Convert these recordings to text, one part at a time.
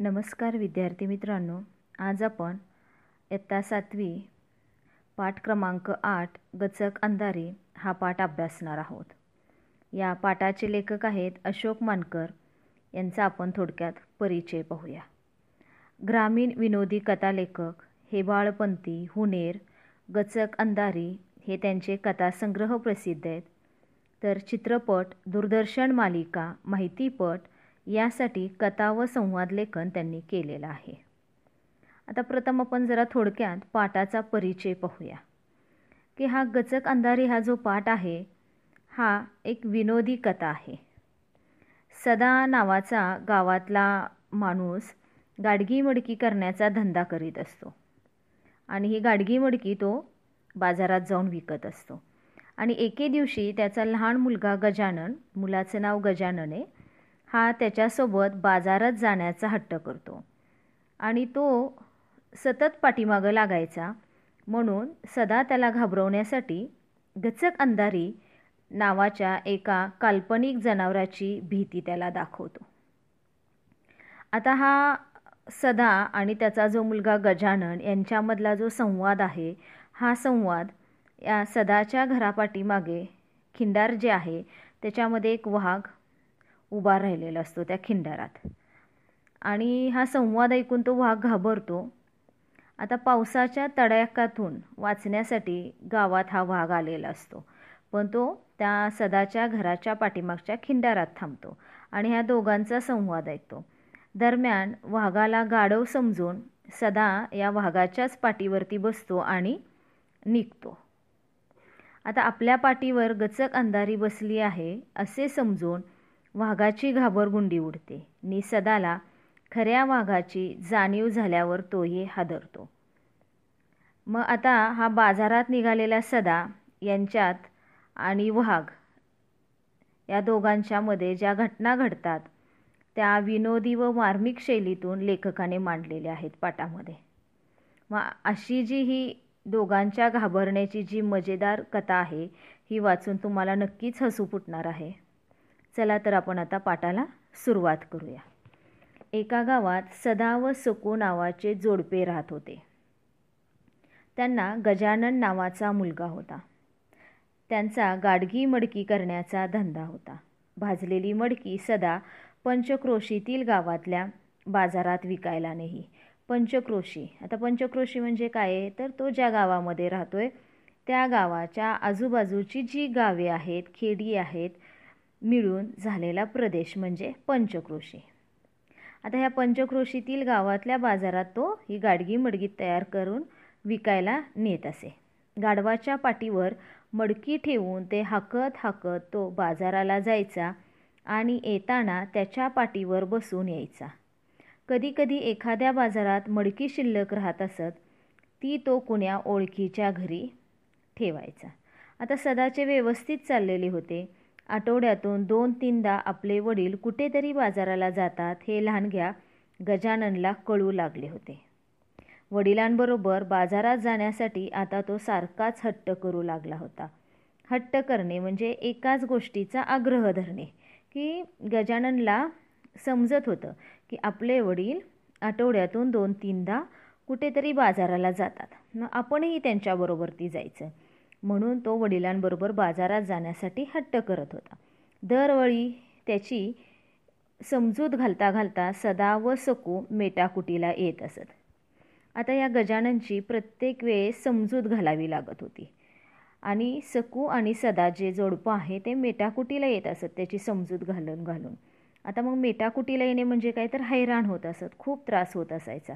नमस्कार विद्यार्थी मित्रांनो आज आपण इयत्ता सातवी पाठ क्रमांक आठ गचक अंधारी हा पाठ अभ्यासणार आहोत. या पाठाचे लेखक आहेत अशोक मानकर यांचा आपण थोडक्यात परिचय पाहूया. ग्रामीण विनोदी कथालेखक हेबाळपंथी हुनेर गचक अंधारी हे त्यांचे कथासंग्रह प्रसिद्ध आहेत. तर चित्रपट दूरदर्शन मालिका माहितीपट यासाठी कथा व संवाद लेखन त्यांनी केलेलं आहे. आता प्रथम आपण जरा थोडक्यात पाठाचा परिचय पाहूया. की हा गचक अंधारी हा जो पाठ आहे हा एक विनोदी कथा आहे. सदा नावाचा गावातला माणूस गाडगी मडकी करण्याचा धंदा करीत असतो. आणि ही गाडगी मडकी तो बाजारात जाऊन विकत असतो. आणि एके दिवशी त्याचा लहान मुलगा गजानन मुलाचं नाव गजानन आहे हा त्याच्यासोबत बाजारात जाण्याचा हट्ट करतो. आणि तो सतत पाठीमागं लागायचा. म्हणून सदा त्याला घाबरवण्यासाठी गचक अंधारी नावाच्या एका काल्पनिक जनावराची भीती त्याला दाखवतो. आता हा सदा आणि त्याचा जो मुलगा गजानन यांच्यामधला जो संवाद आहे हा संवाद या सदाच्या घरापाठीमागे खिंडार जे आहे त्याच्यामध्ये एक वाघ उभा राहिलेला असतो त्या खिंडारात. आणि हा संवाद ऐकून तो वाघ घाबरतो. आता पावसाच्या तडाख्यातून वाचण्यासाठी गावात हा वाघ आलेला असतो. पण तो त्या सदाच्या घराच्या पाठीमागच्या खिंडारात थांबतो आणि ह्या दोघांचा संवाद ऐकतो. दरम्यान वाघाला गाढव समजून सदा या वाघाच्याच पाठीवरती बसतो आणि निघतो. आता आपल्या पाठीवर गचक अंधारी बसली आहे असे समजून वाघाची घाबरगुंडी उडते. निसदाला खऱ्या वाघाची जाणीव झाल्यावर तोही हादरतो. मग आता हा बाजारात निघालेला सदा यांच्यात आणि वाघ या दोघांच्यामध्ये ज्या घटना घडतात त्या विनोदी व मार्मिक शैलीतून लेखकाने मांडलेल्या आहेत पाठामध्ये. मग अशी जी ही दोघांच्या घाबरण्याची जी मजेदार कथा आहे ही वाचून तुम्हाला नक्कीच हसू फुटणार आहे. चला तर आपण आता पाठाला सुरुवात करूया. एका गावात सदा व सकू नावाचे जोडपे राहत होते. त्यांना गजानन नावाचा मुलगा होता. त्यांचा गाडगी मडकी करण्याचा धंदा होता. भाजलेली मडकी सदा पंचक्रोशीतील गावातल्या बाजारात विकायला नेही. पंचक्रोशी. आता पंचक्रोशी म्हणजे काय? आहे तर तो ज्या गावामध्ये राहतो आहे त्या गावाच्या आजूबाजूची जी गावे आहेत खेडी आहेत मिळून झालेला प्रदेश म्हणजे पंचक्रोशी. आता ह्या पंचक्रोशीतील गावातल्या बाजारात तो ही गाडगी मडगी तयार करून विकायला नेत असे. गाढवाच्या पाठीवर मडकी ठेवून ते हाकत हाकत तो बाजाराला जायचा आणि येताना त्याच्या पाठीवर बसून यायचा. कधीकधी एखाद्या बाजारात मडकी शिल्लक राहत असत ती तो कुण्या ओळखीच्या घरी ठेवायचा. आता सदाचे व्यवस्थित चाललेले होते आठवड्यातून दोन तीनदा आपले वडील कुठेतरी बाजाराला जातात हे लहानग्या गजाननला कळू लागले होते. वडिलांबरोबर बाजारात जाण्यासाठी आता तो सारखाच हट्ट करू लागला होता. हट्ट करणे म्हणजे एकाच गोष्टीचा आग्रह धरणे की गजाननला समजत होतं की आपले वडील आठवड्यातून दोन तीनदा कुठेतरी बाजाराला जातात. मग आपणही त्यांच्याबरोबर ती जायचं. म्हणून तो वडिलांबरोबर बाजारात जाण्यासाठी हट्ट करत होता. दरवेळी त्याची समजूत घालता घालता सदा व सकू मेटाकुटीला येत असत. आता या गजाननची प्रत्येक वेळेस समजूत घालावी लागत होती. आणि सकू आणि सदा जे जोडपं आहे ते मेटाकुटीला येत असत त्याची समजूत घालून घालून. आता मग मेटाकुटीला येणे म्हणजे काय तर हैराण होत असत खूप त्रास होत असायचा.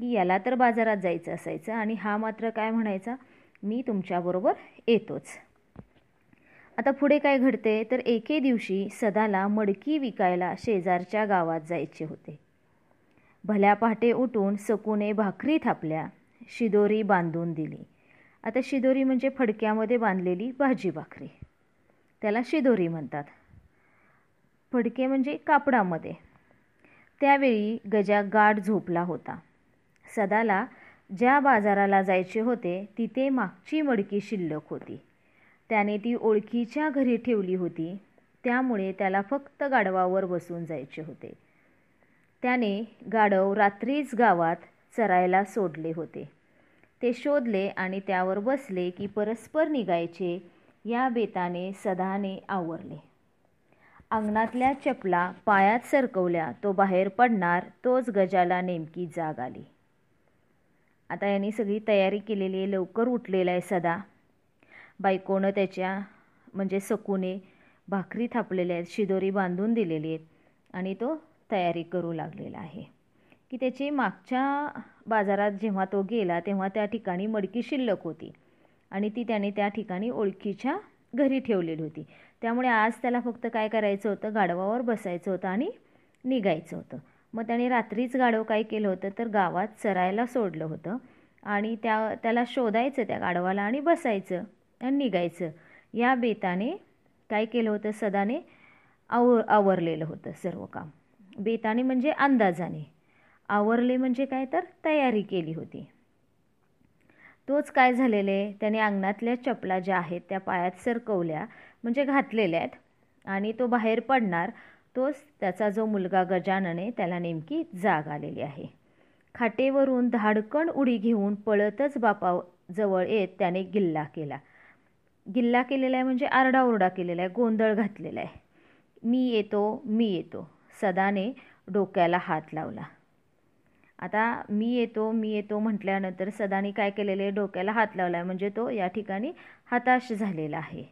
की याला तर बाजारात जायचं असायचं आणि हा मात्र काय म्हणायचा? मी तुमच्याबरोबर येतोच. आता पुढे काय घडते? तर एके दिवशी सदाला मडकी विकायला शेजारच्या गावात जायचे होते. भल्या पहाटे उठून सकूने भाकरी थापल्या शिदोरी बांधून दिली. आता शिदोरी म्हणजे फडक्यामध्ये बांधलेली भाजी भाकरी. त्याला शिदोरी म्हणतात. फडके म्हणजे कापडामध्ये. त्यावेळी गजा गाठ झोपला होता. सदाला ज्या बाजाराला जायचे होते तिथे मागची मडकी शिल्लक होती. त्याने ती ओळखीच्या घरी ठेवली होती. त्यामुळे त्याला फक्त गाढवावर बसून जायचे होते. त्याने गाढव रात्रीच गावात चरायला सोडले होते. ते शोधले आणि त्यावर बसले की परस्पर निघायचे या बेताने सदाने आवरले. अंगणातल्या चपला पायात सरकवल्या तो बाहेर पडणार तोच गजाला नेमकी जाग आली. आता यांनी सगळी तयारी केलेली आहे. लवकर उठलेला आहे सदा. बायकोनं त्याच्या म्हणजे सकूने भाकरी थापलेल्या आहेत शिदोरी बांधून दिलेली आहेत आणि तो तयारी करू लागलेला आहे. की त्याची मागच्या बाजारात जेव्हा तो गेला तेव्हा त्या ठिकाणी मडकी शिल्लक होती आणि ती त्याने त्या ठिकाणी ओळखीच्या घरी ठेवलेली होती. त्यामुळे आज त्याला फक्त काय करायचं होतं? गाढवावर बसायचं होतं आणि निघायचं होतं. मग त्याने रात्रीच गाढव काय केलं होतं तर गावात चरायला सोडलं होतं. आणि त्या त्याला शोधायचं त्या गाढवाला आणि बसायचं आणि निघायचं. या बेताने काय केलं होतं? सदाने आव आवरलेलं होतं सर्व काम. बेताने म्हणजे अंदाजाने. आवरले म्हणजे काय? तर तयारी केली होती. तोच काय झालेले त्याने अंगणातल्या चपला ज्या आहेत त्या पायात सरकवल्या म्हणजे घातलेल्या आहेत. आणि तो बाहेर पडणार तोच त्याचा जो मुलगा गजानने त्याला नेमकी जाग आलेली आहे. खाटेवरून धाडकण उडी घेऊन पळतच बापाजवळ येत त्याने गिल्ला केला. गिल्ला केलेला आहे म्हणजे आरडाओरडा केलेला आहे. गोंधळ घातलेला आहे. मी येतो मी येतो. सदाने डोक्याला हात लावला. आता मी येतो मी येतो म्हटल्यानंतर सदाने काय केलेले डोक्याला हात लावला आहे. म्हणजे तो या ठिकाणी हताश झालेला आहे.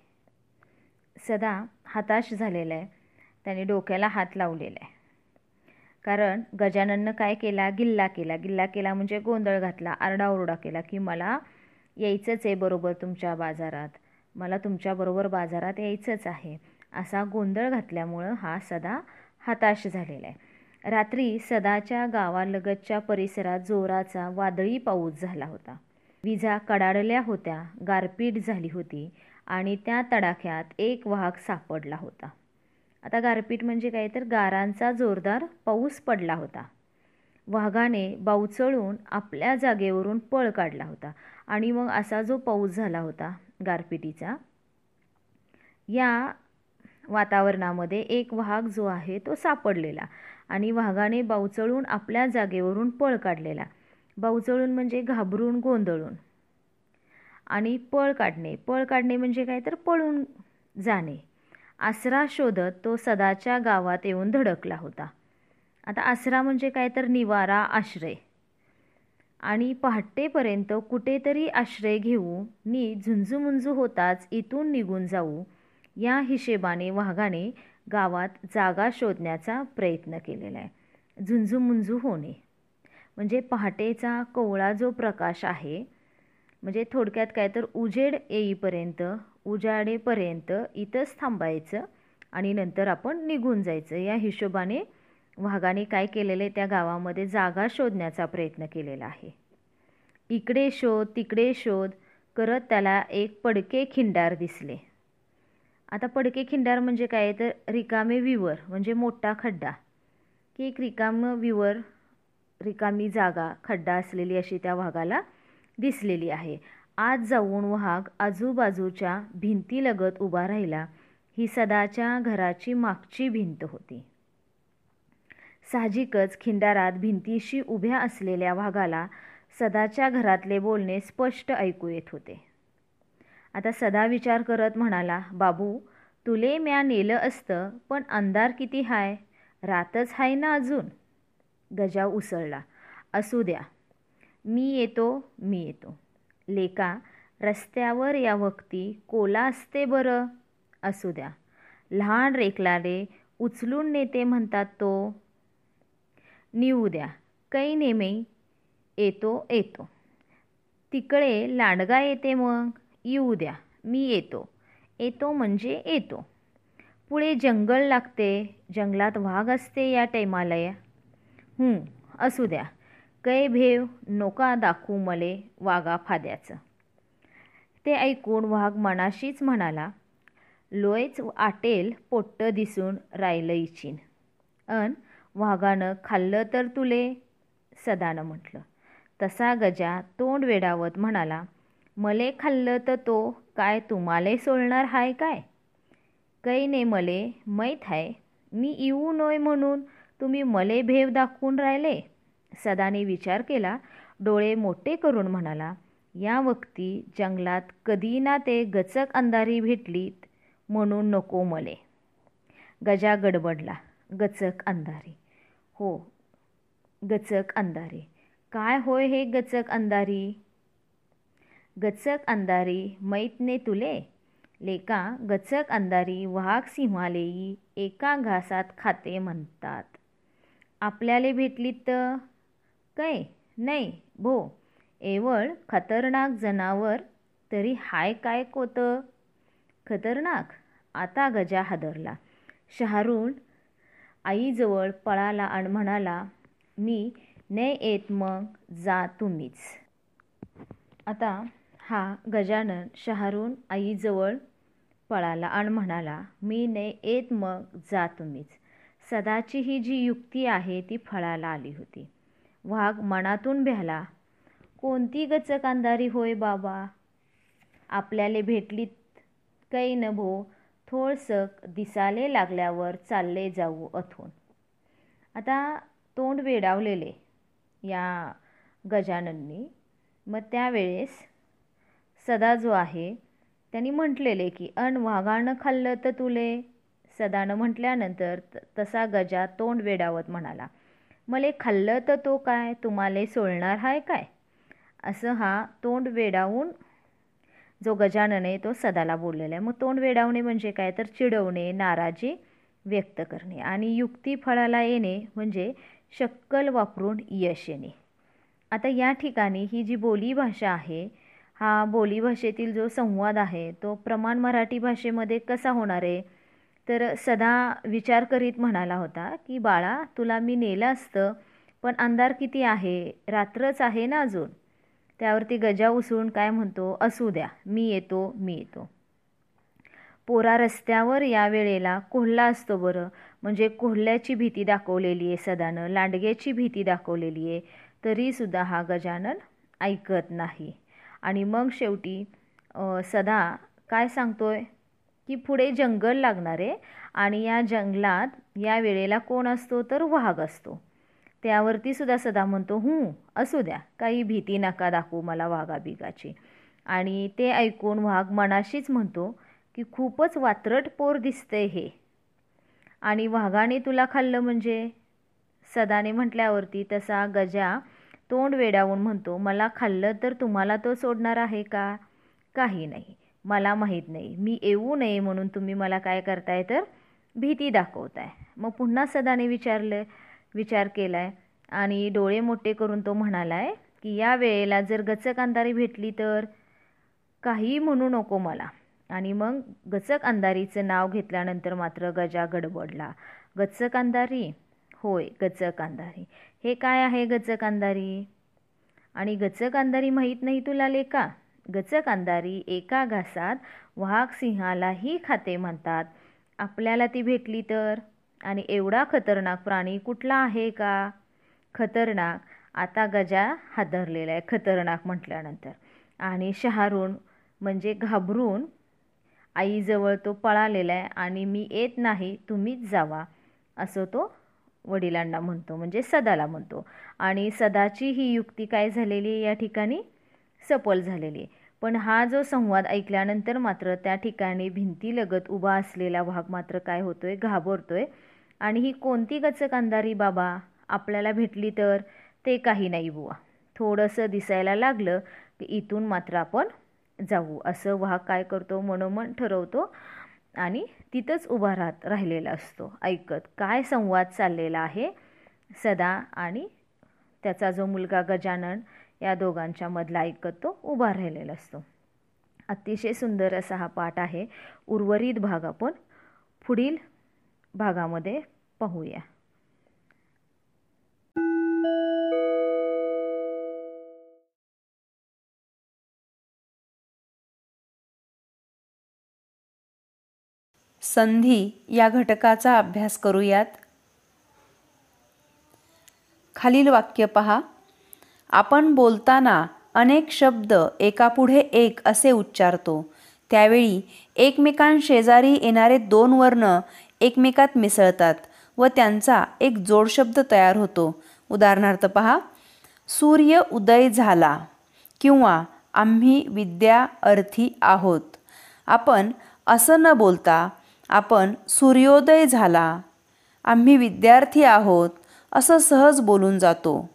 सदा हताश झालेला आहे. त्याने डोक्याला हात लावलेला आहे. कारण गजानननं काय केला? गिल्ला केला. गिल्ला केला म्हणजे गोंधळ घातला आरडाओरडा केला की मला यायचंच आहे बरोबर तुमच्या बाजारात. मला तुमच्याबरोबर बाजारात यायचंच आहे. असा गोंधळ घातल्यामुळं हा सदा हताश झालेला आहे. रात्री सदाच्या गावालगतच्या परिसरात जोराचा वादळी पाऊस झाला होता. विजा कडाडल्या होत्या गारपीट झाली होती आणि त्या तडाख्यात एक वाघ सापडला होता. आता गारपीट म्हणजे काय? तर गारांचा जोरदार पाऊस पडला होता. वाघाने बावचळून आपल्या जागेवरून पळ काढला होता आणि मग असा जो पाऊस झाला होता गारपिटीचा या वातावरणामध्ये एक वाघ जो आहे तो सापडलेला आणि वाघाने बावचळून आपल्या जागेवरून पळ काढलेला. बावचळून म्हणजे घाबरून गोंधळून. आणि पळ काढणे पळ काढणे म्हणजे काय? तर पळून जाणे. आसरा शोधत तो सदाच्या गावात येऊन धडकला होता. आता आसरा म्हणजे काय तर निवारा आश्रय. आणि पहाटेपर्यंत कुठेतरी आश्रय घेऊ नी झुंजूमुंजू होताच इथून निघून जाऊ या हिशेबाने वाघाने गावात जागा शोधण्याचा प्रयत्न केलेला आहे. झुंजूमुंजू होणे. म्हणजे पहाटेचा कोवळा जो प्रकाश आहे म्हणजे थोडक्यात काय तर उजेड येईपर्यंत उजाडेपर्यंत इथंच थांबायचं आणि नंतर आपण निघून जायचं. या हिशोबाने वाघाने काय केलेलं आहे त्या गावामध्ये जागा शोधण्याचा प्रयत्न केलेला आहे. इकडे शोध तिकडे शोध करत त्याला एक पडके खिंडार दिसले. आता पडके खिंडार म्हणजे काय? तर रिकामे विवर म्हणजे मोठा खड्डा. की एक रिकाम विवर रिकामी जागा खड्डा असलेली अशी त्या वाघाला दिसलेली आहे. आज जाऊन वाघ आजूबाजूच्या भिंतीलगत उभा राहिला. ही सदाच्या घराची मागची भिंत होती. साहजिकच खिंडारात भिंतीशी उभ्या असलेल्या वाघाला सदाच्या घरातले बोलणे स्पष्ट ऐकू येत होते. आता सदा विचार करत म्हणाला बाबू तुले म्या नेलं असतं पण अंधार किती हाय? रातच हाय ना अजून? गजा उसळला. असू द्या मी येतो मी येतो. लेका रस्त्यावर या वक्ती कोला असते बरं असू द्या. लहान रेकलाडे उचलून नेते म्हणतात तो. निऊ द्या. कै नेमे येतो येतो. तिकडे लांडगा येते मग. येऊ द्या. मी येतो. येतो म्हणजे येतो. पुढे जंगल लागते. जंगलात वाघ असते या टायमाला असू द्या. कै भेव नोका दाखवू मले वाघा फाद्याचं. ते ऐकून वाघ मनाशीच म्हणाला लोयच आटेल पोट्ट दिसून राहिलं इचिन अन वाघानं खाल्लं तर तुले सदानं म्हटलं. तसा गजा तोंड वेडावत म्हणाला मले खाल्लं तर तो काय तुम्हाले सोडणार हाय काय? कैने मले मैत हाय मी येऊ नोय म्हणून तुम्ही मले भेव दाखवून राहिले? सदाने विचार केला डोळे मोठे करून म्हणाला या वक्ती जंगलात कधी ना ते गचक अंधारी भेटलीत म्हणून नको मले. गजा गडबडला गचक अंधारी. हो गचक अंधारी. काय होय हे गचक अंधारी? गचक अंधारी मैतने तुले. लेका गचक अंधारी वाघ सिंहालेई एका घासात खाते म्हणतात. आपल्याला भेटलीत तर? काय? नाही भो. एवळ खतरनाक जनावर तरी हाय काय कोत? खतरनाक? आता गजा हादरला. शहारून आईजवळ पळाला आणि म्हणाला मी ने येत मग जा तुम्हीच. आता हा गजानन शहारून आईजवळ पळाला आणि म्हणाला मी ने येत मग जा तुम्हीच. सदाची ही जी युक्ती आहे ती फळाला आली होती. वाघ मनातून भ्याला कोणती गचक अंधारी होय बाबा? आपल्याला भेटलीत कै न भो थोडसक दिसाले लागल्यावर चालले जाऊ अथून. आता तोंड वेडावलेले या गजानननी मग त्यावेळेस सदा जो आहे त्यांनी म्हटलेले की अन वाघानं खाल्लं तर तुले? सदानं म्हटल्यानंतर तसा गजा तोंड वेडावत म्हणाला मले खाल्लं तर तो काय? तुम्हाले सोडणार हाय काय? असं हा तोंड वेडावून जो गजानन आहे तो सदाला बोललेला आहे. मग तोंड वेडावणे म्हणजे काय? तर चिडवणे नाराजी व्यक्त करणे आणि युक्ती फळाला येणे म्हणजे शक्कल वापरून यश येणे. आता या ठिकाणी ही जी बोलीभाषा आहे हा बोलीभाषेतील जो संवाद आहे तो प्रमाण मराठी भाषेमध्ये कसा होणार आहे? तर सदा विचार करीत म्हणाला होता की बाळा तुला मी नेलं असतं पण अंधार किती आहे? रात्रच आहे ना अजून? त्यावरती गजा उसळून काय म्हणतो? असू द्या मी येतो मी येतो. पोरा रस्त्यावर या वेळेला कोल्हा असतो बरं. म्हणजे कोल्ह्याची भीती दाखवलेली आहे सदानं लांडग्याची भीती दाखवलेली आहे. तरीसुद्धा हा गजानन ऐकत नाही. आणि मग शेवटी सदा काय सांगतोय? की पुढे जंगल लागणार आहे आणि या जंगलात या वेळेला कोण असतो तर वाघ असतो. त्यावरती सुद्धा सदा म्हणतो हूं असू द्या काही भीती नका दाखवू मला वाघाबिगाची आणि ते ऐकून वाघ मनाशीच म्हणतो की खूपच वात्रट पोर दिसते हे. आणि वाघाने तुला खाल्लं म्हणजे? सदाने म्हटल्यावरती तसा गजा तोंड वेडावून म्हणतो मला खाल्लं तर तुम्हाला तो सोडणार आहे का? काही नाही. मला माहीत नाही. मी येऊ नये म्हणून तुम्ही मला काय करताय तर भीती दाखवताय. मग पुन्हा सदाने विचारलं विचार केला आहे आणि डोळे मोठे करून तो म्हणाला आहे की या वेळेला जर गचक अंधारी भेटली तर? काही म्हणू नको मला. आणि मग गचक अंधारीचं नाव घेतल्यानंतर मात्र गजा गडबडला. गचक अंधारी? होय गचक अंधारी. हे काय आहे गचक अंधारी? आणि गचक अंधारी माहीत नाही तुला लेका? गचक अंधारी एका घासात वाघ सिंहालाही खाते म्हणतात. आपल्याला ती भेटली तर? आणि एवढा खतरनाक प्राणी कुठला आहे का? खतरनाक. आता गजा हादरलेला आहे खतरनाक म्हटल्यानंतर. आणि शहारून म्हणजे घाबरून आईजवळ तो पळालेला आहे आणि मी येत नाही तुम्हीच जावा. असं तो वडिलांना म्हणतो म्हणजे सदाला म्हणतो. आणि सदाची ही युक्ती काय झालेली या ठिकाणी? सफल झालेली पण हा जो संवाद ऐकल्यानंतर मात्र त्या ठिकाणी भिंतीलगत उभा असलेला वाघ मात्र काय होतोय? घाबरतोय. आणि ही कोणती गचक अंधारी बाबा? आपल्याला भेटली तर? ते काही नाही बुवा. थोडंसं दिसायला लागलं की इथून मात्र आपण जाऊ. असं वाघ काय करतो? मनोमन ठरवतो आणि तिथंच उभा राहत राहिलेला असतो. ऐकत काय संवाद चाललेला आहे? सदा आणि त्याचा जो मुलगा गजानन या दोघांच्या मधला ऐकत तो उभा राहिलेला असतो. अतिशय सुंदर असा हा पाठ आहे. उर्वरित भाग आपण पुढील भागामध्ये पाहूया. संधी या घटकाचा अभ्यास करूयात. खालील वाक्य पहा. आपण बोलताना अनेक शब्द एकापुढे एक असे उच्चारतो. त्यावेळी एकमेकांशेजारी येणारे दोन वर्ण एकमेकात मिसळतात व त्यांचा एक जोडशब्द तयार होतो. उदाहरणार्थ पहा सूर्य उदय झाला किंवा आम्ही विद्या अर्थी आहोत आपण असं न बोलता आपण सूर्योदय झाला आम्ही विद्यार्थी आहोत असं सहज बोलून जातो.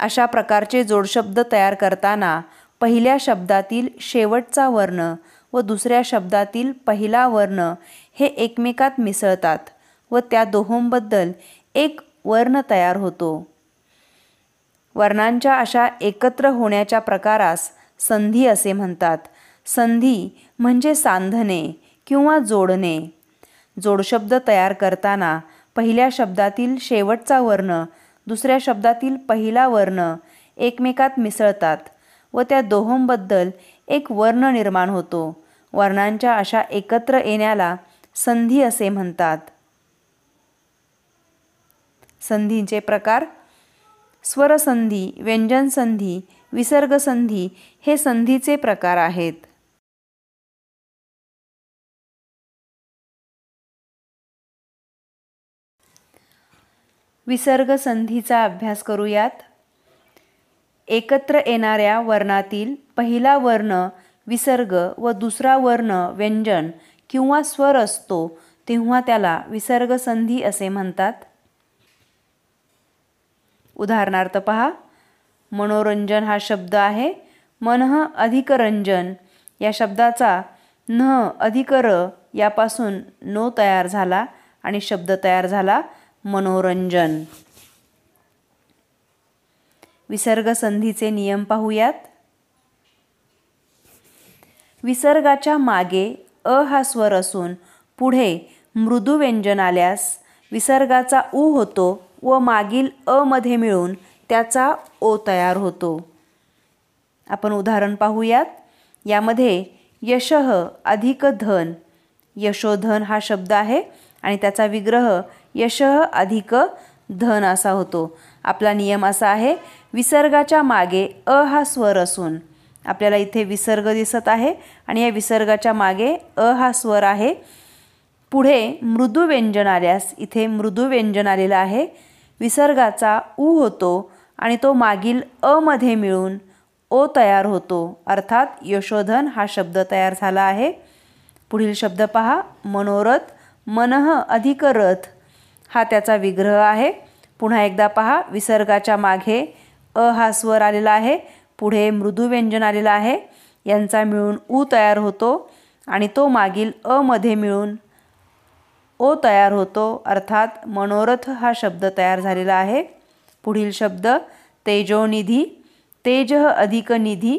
अशा प्रकारचे जोडशब्द तयार करताना पहिल्या शब्दातील शेवटचा वर्ण व दुसऱ्या शब्दातील पहिला वर्ण हे एकमेकात मिसळतात व त्या दोहोंबद्दल एक वर्ण तयार होतो. वर्णांच्या अशा एकत्र होण्याच्या प्रकारास संधी असे म्हणतात. संधी म्हणजे सांधणे किंवा जोडणे. जोडशब्द तयार करताना पहिल्या शब्दातील शेवटचा वर्ण दुसऱ्या शब्दातील पहिला वर्ण एकमेकात मिसळतात व त्या दोहोंबद्दल एक वर्ण निर्माण होतो. वर्णांच्या अशा एकत्र येण्याला संधी असे म्हणतात. संधींचे प्रकार स्वरसंधी व्यंजनसंधी विसर्गसंधी हे संधीचे प्रकार आहेत. विसर्ग संधीचा अभ्यास करूयात. एकत्र येणाऱ्या वर्णातील पहिला वर्ण विसर्ग व दुसरा वर्ण व्यंजन किंवा स्वर असतो तेव्हा त्याला विसर्ग संधी असे म्हणतात. उदाहरणार्थ पहा मनोरंजन हा शब्द आहे. मनः अधिक रंजन या शब्दाचा न अधिक र यापासून नो तयार झाला आणि शब्द तयार झाला. मनोरंजन. विसर्ग संधीचे नियम पाहूयात. विसर्गाच्या मागे अ हा स्वर असून पुढे मृदू व्यंजन आल्यास विसर्गाचा उ होतो व मागील अ मध्ये मिळून त्याचा ओ तयार होतो. आपण उदाहरण पाहूयात. यामध्ये यशः अधिक धन यशोधन हा शब्द आहे आणि त्याचा विग्रह यशः अधिक धन असा होतो. आपला नियम असा आहे विसर्गाच्या मागे अ हा स्वर असून. आपल्याला इथे विसर्ग दिसत आहे आणि या विसर्गाच्या मागे अ हा स्वर आहे. पुढे मृदू व्यंजन आल्यास इथे मृदू व्यंजन आलेलं आहे. विसर्गाचा उ होतो आणि तो मागील अमध्ये मिळून ओ तयार होतो. अर्थात यशोधन हा शब्द तयार झाला आहे. पुढील शब्द पहा. मनोरथ मनः अधिक रथ. हा त्याचा विग्रह आहे. पुन्हा एकदा पहा विसर्गाच्या मागे अ हा स्वर आलेला आहे. पुढे मृदू व्यंजन आलेलं आहे. यांचा मिळून उ तयार होतो आणि तो मागील अ मध्ये मिळून ओ तयार होतो. अर्थात मनोरथ हा शब्द तयार झालेला आहे. पुढील शब्द तेजोनिधी तेज अधिक निधी.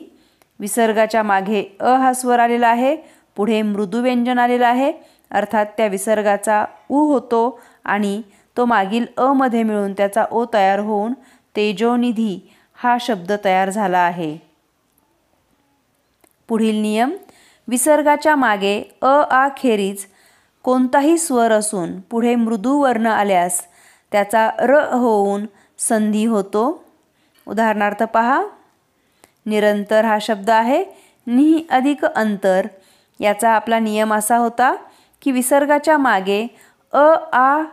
विसर्गाच्या मागे अ हा स्वर आलेला आहे. पुढे मृदू व्यंजन आलेलं आहे. अर्थात त्या विसर्गाचा उ होतो. आणि तो मागील अ मध्ये मिळून त्याचा ओ तयार होऊन तेजोनिधी हा शब्द तयार झाला आहे. पुढील नियम विसर्गाच्या मागे अ आ खेरीज कोणताही स्वर असून पुढे मृदू वर्ण आल्यास त्याचा र होऊन संधी होतो. उदाहरणार्थ पहा निरंतर हा शब्द आहे नि अधिक अंतर. याचा आपला नियम असा होता की विसर्गाच्या मागे अ आ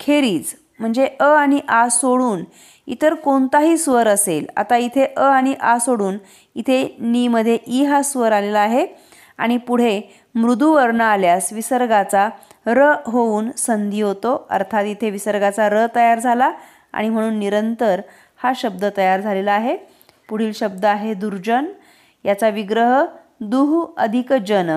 खेरीज म्हणजे अ आणि आ सोडून इतर कोणताही स्वर असेल. आता इथे अ आणि आ सोडून इथे नीमध्ये ई हा स्वर आलेला आहे. आणि पुढे मृदू वर्ण आल्यास विसर्गाचा र होऊन संधी होतो. अर्थात इथे विसर्गाचा र तयार झाला आणि म्हणून निरंतर हा शब्द तयार झालेला आहे. पुढील शब्द आहे दुर्जन. याचा विग्रह दुह अधिक जन.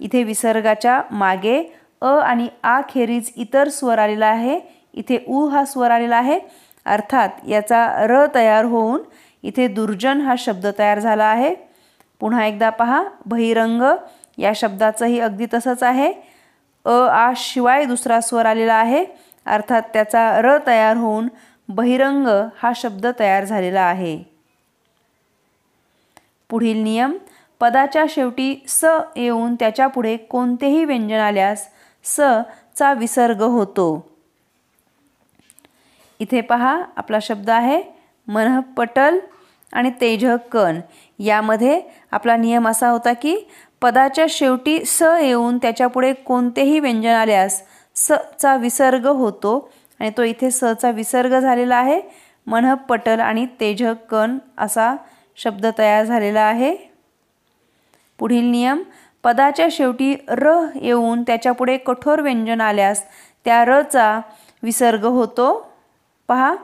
इथे विसर्गाच्या मागे अ आणि आ खेरीज इतर स्वर आलेला आहे. इथे उ हा स्वर आलेला आहे. अर्थात याचा र तयार होऊन इथे दुर्जन हा शब्द तयार झाला आहे. पुन्हा एकदा पहा. बहिरंग. या शब्दाचंही अगदी तसंच आहे. अ आ शिवाय दुसरा स्वर आलेला आहे. अर्थात त्याचा र तयार होऊन बहिरंग हा शब्द तयार झालेला आहे. पुढील नियम. पदाच्या शेवटी स येऊन त्याच्यापुढे कोणतेही व्यंजन आल्यास स चा विसर्ग होतो. इथे पहा आपला शब्द आहे मनःपटल आणि तेजकन यामध्ये आपला नियम असा होता की पदाच्या शेवटी स येऊन त्याच्यापुढे कोणतेही व्यंजन आल्यास स चा विसर्ग होतो आणि तो इथे सचा विसर्ग झालेला आहे. मनःपटल आणि तेजकन असा शब्द तयार झालेला आहे. पुढील नियम पदाच्या शेवटी र येऊन त्याच्यापुढे कठोर व्यंजन आल्यास त्या रचा विसर्ग होतो. पहा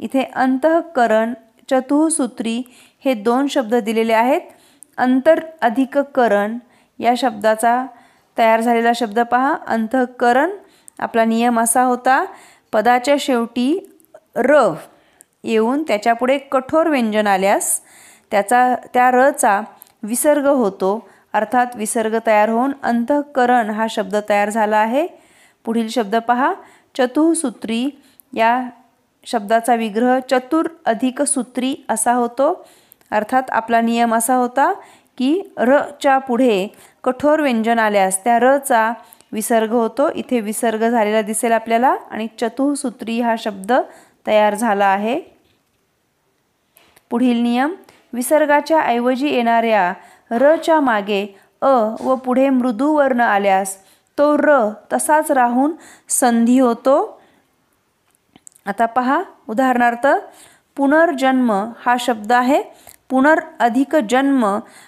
इथे अंतःकरण चतुसूत्री हे दोन शब्द दिलेले आहेत. अंतर अधिक करण या शब्दाचा तयार झालेला शब्द पहा. अंतःकरण आपला नियम असा होता पदाच्या शेवटी र येऊन त्याच्यापुढे कठोर व्यंजन आल्यास त्याचा त्या रचा विसर्ग होतो. अर्थात विसर्ग तयार होऊन अंतःकरण हा शब्द तयार झाला आहे. पुढील शब्द पहा. चतुसूत्री. या शब्दाचा विग्रह चतुर अधिक सूत्री असा होतो. अर्थात आपला नियम असा होता की र च्या पुढे कठोर व्यंजन आल्यास त्या रचा विसर्ग होतो. इथे विसर्ग झालेला दिसेल आपल्याला आणि चतुसूत्री हा शब्द तयार झाला आहे. पुढील नियम. विसर्गाच्या ऐवजी येणाऱ्या रच्या मागे अ व पुढे मृदू वर्ण आल्यास तो र तसाच राहून संधी होतो. आता पहा उदाहरणार्थ पुनर्जन्म हा शब्द आहे. पुनर अधिक जन्म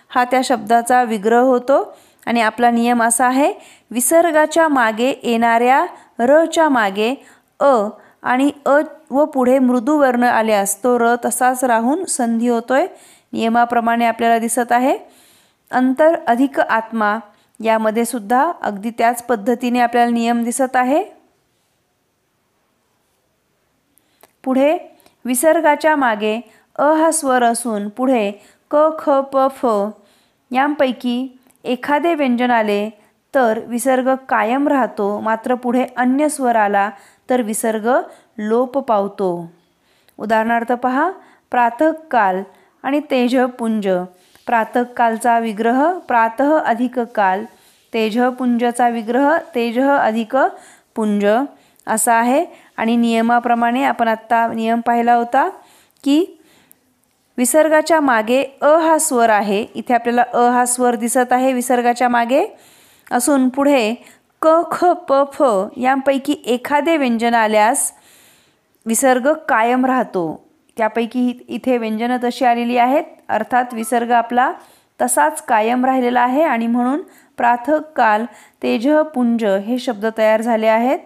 हा त्या शब्दाचा विग्रह होतो. आणि आपला नियम असा आहे विसर्गाच्या मागे येणाऱ्या रच्या मागे अ आणि अ व पुढे मृदू वर्ण आल्यास तो र तसाच राहून संधी होतोय. नियमाप्रमाणे आपल्याला दिसत आहे. अंतर अधिक आत्मा यामध्ये सुद्धा अगदी त्याच पद्धतीने आपल्याला नियम दिसत आहे. पुढे विसर्गाच्या मागे अ हा स्वर असून पुढे क ख प फ यांपैकी एखादे व्यंजन आले तर विसर्ग कायम राहतो मात्र पुढे अन्य स्वर आला तर विसर्ग लोप पावतो. उदाहरणार्थ पहा प्रातःकाल आणि तेजपुंज. प्रातःकालचा विग्रह प्रातः अधिक काल तेजपुंजचा विग्रह तेज अधिक पुंज. असा आहे. आणि नियमाप्रमाणे आपण आत्ता नियम पाहिला होता की विसर्गाच्या मागे अ हा स्वर आहे. इथे आपल्याला अ हा स्वर दिसत आहे विसर्गाच्या मागे. असून पुढे क ख प फ यांपैकी एखादे व्यंजन आल्यास विसर्ग कायम राहतो. त्यापैकी इथे व्यंजनं तशी आलेली आहेत. अर्थात विसर्ग आपला तसाच कायम राहिलेला आहे आणि म्हणून प्राथक काल पुंज हे शब्द तयार झाले आहेत.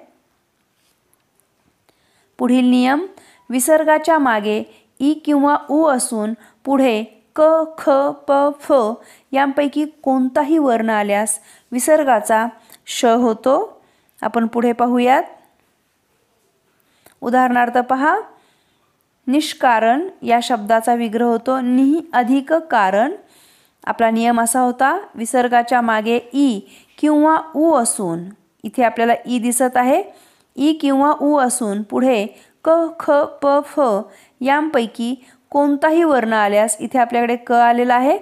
पुढील नियम विसर्गाच्या मागे ई किंवा उ असून पुढे क ख प फ यांपैकी कोणताही वर्ण आल्यास विसर्गाचा श होतो. आपण पुढे पाहूयात. उदाहरणार्थ पहा निष्कारण या शब्दाचा विग्रह होतो. निह अधिक कारण. आपला नियम असा होता विसर्गाच्या मागे ई किंवा उ असून. इथे आपल्याला ई दिसत आहे. ई किंवा उ असून पुढे क ख प फ यांपैकी कोणताही वर्ण आल्यास इथे आपल्याकडे क आलेला आहे.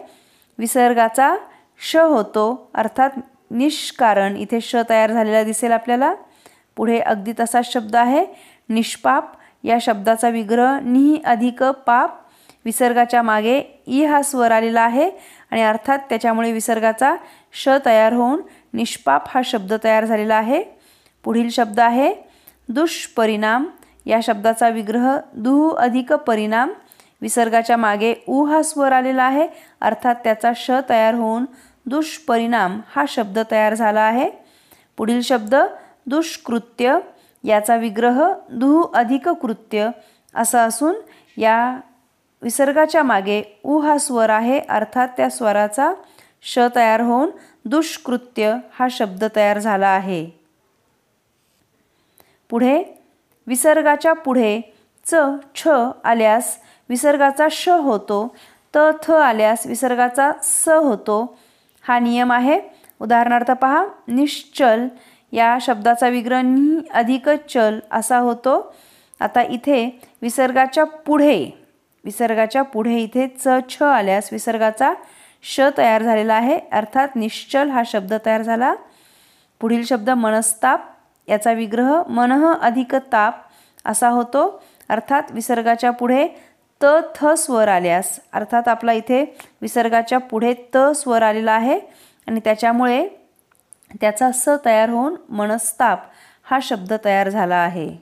विसर्गाचा श होतो अर्थात निष्कारण. इथे श तयार झालेला दिसेल आपल्याला. पुढे अगदी तसाच शब्द आहे. निष्पाप या शब्दाचा विग्रह निही अधिक पाप विसर्गाच्या मागे ई हा स्वर आलेला आहे आणि अर्थात त्याच्यामुळे विसर्गाचा श तयार होऊन निष्पाप हा शब्द तयार झालेला आहे. पुढील शब्द आहे दुष्परिणाम. या शब्दाचा विग्रह दुह अधिक परिणाम विसर्गाच्या मागे उ हा स्वर आलेला आहे अर्थात त्याचा श तयार होऊन दुष्परिणाम हा शब्द तयार झाला आहे. पुढील शब्द दुष्कृत्य. याचा विग्रह दुह अधिक कृत्य असा असून या विसर्गाच्या मागे उ हा स्वर आहे अर्थात त्या स्वराचा श तयार होऊन दुष्कृत्य हा शब्द तयार झाला आहे. पुढे विसर्गाच्या पुढे च छ आल्यास विसर्गाचा श होतो त थ आल्यास विसर्गाचा स होतो. हा नियम आहे. उदाहरणार्थ पहा निश्चल या शब्दाचा विग्रह नि अधिक चल असा होतो. आता इथे विसर्गाच्या पुढे विसर्गाच्या पुढे इथे च छ आल्यास विसर्गाचा श तयार झालेला आहे. अर्थात निश्चल हा शब्द तयार झाला. पुढील शब्द मनस्ताप. याचा विग्रह मनः अधिक ताप असा होतो. अर्थात विसर्गाच्या पुढे त थ स्वर आल्यास अर्थात आपला इथे विसर्गाच्या पुढे त स्वर आलेला आहे. आणि त्याच्यामुळे त्याचा स तयार होऊन मनस्ताप हा शब्द तयार झाला आहे.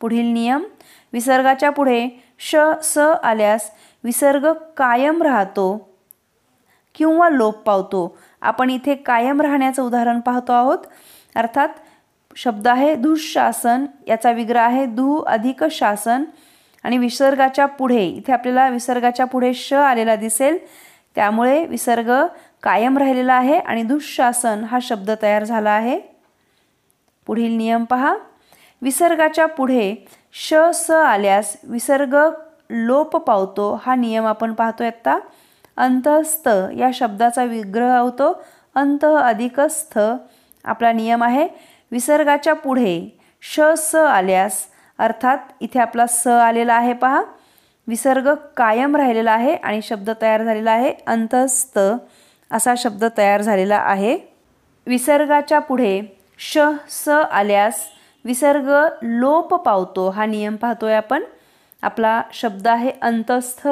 पुढील नियम विसर्गाच्या पुढे श स आल्यास विसर्ग कायम राहतो किंवा लोप पावतो. आपण इथे कायम राहण्याचं उदाहरण पाहतो आहोत. अर्थात शब्द आहे दुःशासन याचा विग्रह आहे दु अधिक शासन. आणि विसर्गाच्या पुढे इथे आपल्याला विसर्गाच्या पुढे श आलेला दिसेल. त्यामुळे विसर्ग कायम राहिलेला आहे आणि दुःशासन हा शब्द तयार झाला आहे. पुढील नियम पहा. विसर्गाच्या पुढे श स आल्यास विसर्ग लोप पावतो हा नियम आपण पाहतोय आत्ता. अंतस्थ या शब्दाचा विग्रह होतो. अंत अधिक स्थ आपला नियम आहे. विसर्गाच्या पुढे श स आल्यास अर्थात इथे आपला स आलेला आहे पहा. विसर्ग कायम राहिलेला आहे आणि शब्द तयार झालेला आहे. अंतस्थ असा शब्द तयार झालेला आहे. विसर्गाच्या पुढे श स आल्यास विसर्ग लोप पावतो हा नियम पाहतोय आपण. आपला शब्द आहे अंतस्थ.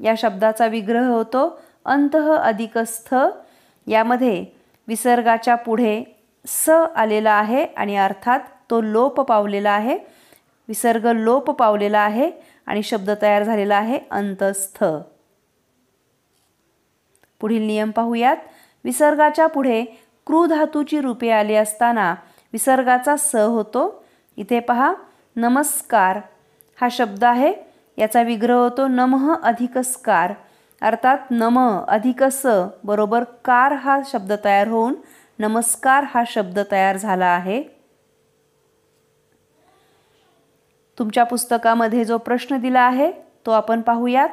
या शब्दाचा विग्रह होतो अंत अधिकस्थ. यामध्ये विसर्गाच्या पुढे स आलेला आहे आणि अर्थात तो लोप पावलेला आहे. विसर्ग लोप पावलेला आहे आणि शब्द तयार झालेला आहे अंतस्थ. पुढील नियम पाहूयात. विसर्गाच्या पुढे क्रू धातूची रूपे आली असताना विसर्गाचा स होतो. इथे पहा नमस्कार हा शब्द आहे. याचा विग्रह होतो नमः अधिकस्कार. अर्थात नम अधिक स बरोबर कार हा शब्द तयार होऊन नमस्कार हा शब्द तयार झाला आहे. तुमच्या पुस्तकामध्ये जो प्रश्न दिला आहे तो आपण पाहूयात.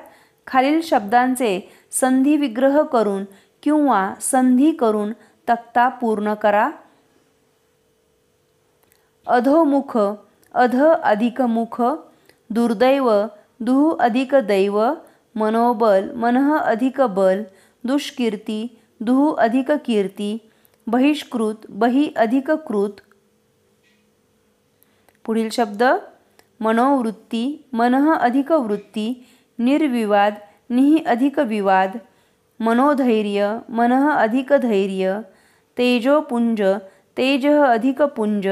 खालील शब्दांचे संधी विग्रह करून किंवा संधी करून तक्ता पूर्ण करा. अधोमुख अध अधिक मुख दुर्दैव दुः अधिक दैव मनोबल मनः अधिक बल दुष्कीर्ती दुः अधिक कीर्ती बहिष्कृत बहि अधिक कृत. पुढील शब्द मनोवृत्ती मनः अधिक वृत्ती निर्विवाद निः अधिक विवाद मनोधैर्य मनः अधिक धैर्य तेजोपुंज तेज अधिक पुंज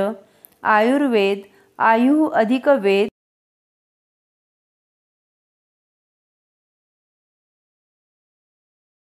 आयुर्वेद आयुः अधिक वेद।